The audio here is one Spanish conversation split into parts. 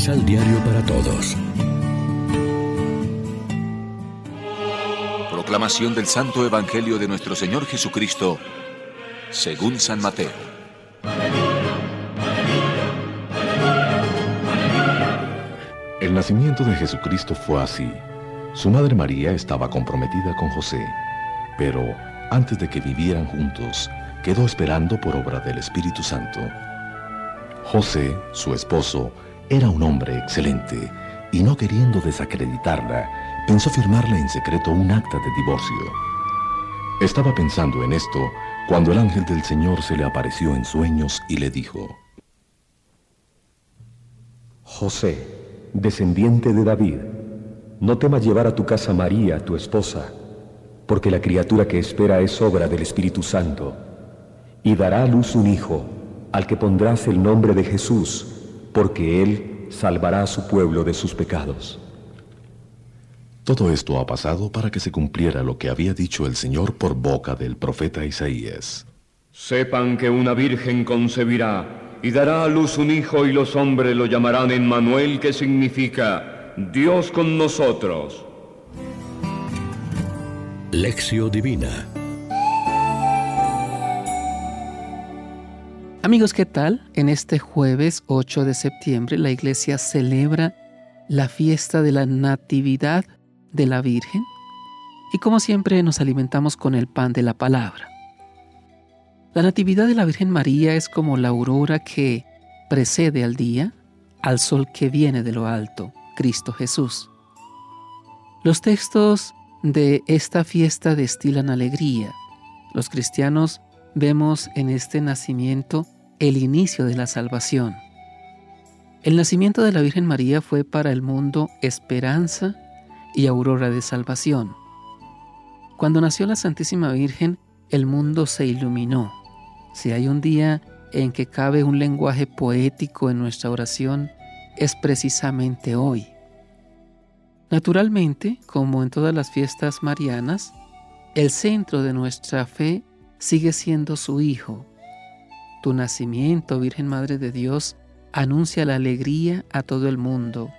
Misal Diario para Todos. Proclamación del Santo Evangelio de nuestro Señor Jesucristo, según San Mateo. El nacimiento de Jesucristo fue así. Su madre María estaba comprometida con José, pero antes de que vivieran juntos, quedó esperando por obra del Espíritu Santo. José, su esposo, era un hombre excelente y no queriendo desacreditarla, pensó firmarle en secreto un acta de divorcio. Estaba pensando en esto cuando el ángel del Señor se le apareció en sueños y le dijo, José, descendiente de David, no temas llevar a tu casa María, tu esposa, porque la criatura que espera es obra del Espíritu Santo, y dará a luz un hijo al que pondrás el nombre de Jesús, porque él salvará a su pueblo de sus pecados. Todo esto ha pasado para que se cumpliera lo que había dicho el Señor por boca del profeta Isaías. Sepan que una virgen concebirá y dará a luz un hijo y los hombres lo llamarán Emmanuel, que significa Dios con nosotros. Lección Divina Amigos, ¿qué tal? En este jueves 8 de septiembre la iglesia celebra la fiesta de la Natividad de la Virgen y como siempre nos alimentamos con el pan de la palabra. La Natividad de la Virgen María es como la aurora que precede al día, al sol que viene de lo alto, Cristo Jesús. Los textos de esta fiesta destilan alegría. Los cristianos vemos en este nacimiento el inicio de la salvación. El nacimiento de la Virgen María fue para el mundo esperanza y aurora de salvación. Cuando nació la Santísima Virgen, el mundo se iluminó. Si hay un día en que cabe un lenguaje poético en nuestra oración, es precisamente hoy. Naturalmente, como en todas las fiestas marianas, el centro de nuestra fe sigue siendo su Hijo. Tu nacimiento, Virgen Madre de Dios, anuncia la alegría a todo el mundo.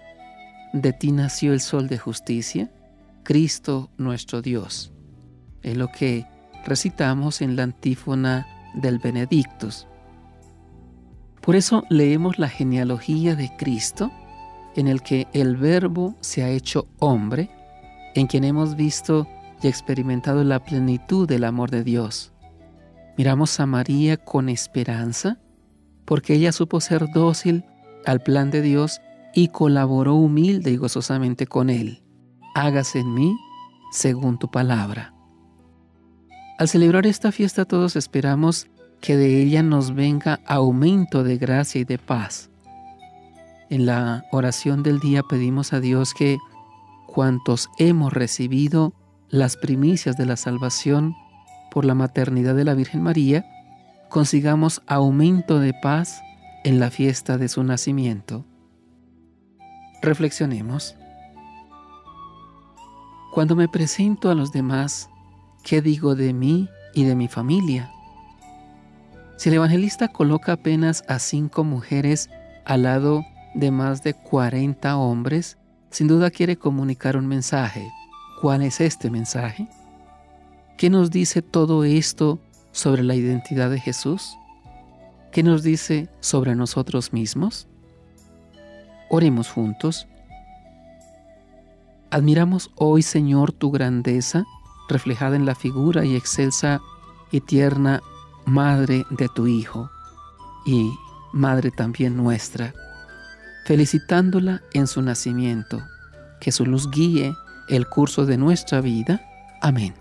De ti nació el Sol de justicia, Cristo nuestro Dios. Es lo que recitamos en la antífona del Benedictus. Por eso leemos la genealogía de Cristo, en el que el Verbo se ha hecho hombre, en quien hemos visto y experimentado la plenitud del amor de Dios. Miramos a María con esperanza porque ella supo ser dócil al plan de Dios y colaboró humilde y gozosamente con Él. Hágase en mí según tu palabra. Al celebrar esta fiesta todos esperamos que de ella nos venga aumento de gracia y de paz. En la oración del día pedimos a Dios que cuantos hemos recibido las primicias de la salvación, por la maternidad de la Virgen María, consigamos aumento de paz en la fiesta de su nacimiento. Reflexionemos. Cuando me presento a los demás, ¿qué digo de mí y de mi familia? Si el evangelista coloca apenas a cinco mujeres al lado de más de 40 hombres, sin duda quiere comunicar un mensaje. ¿Cuál es este mensaje? ¿Qué nos dice todo esto sobre la identidad de Jesús? ¿Qué nos dice sobre nosotros mismos? Oremos juntos. Admiramos hoy, Señor, tu grandeza reflejada en la figura y excelsa y tierna Madre de tu Hijo y Madre también nuestra, felicitándola en su nacimiento, que su luz guíe el curso de nuestra vida. Amén.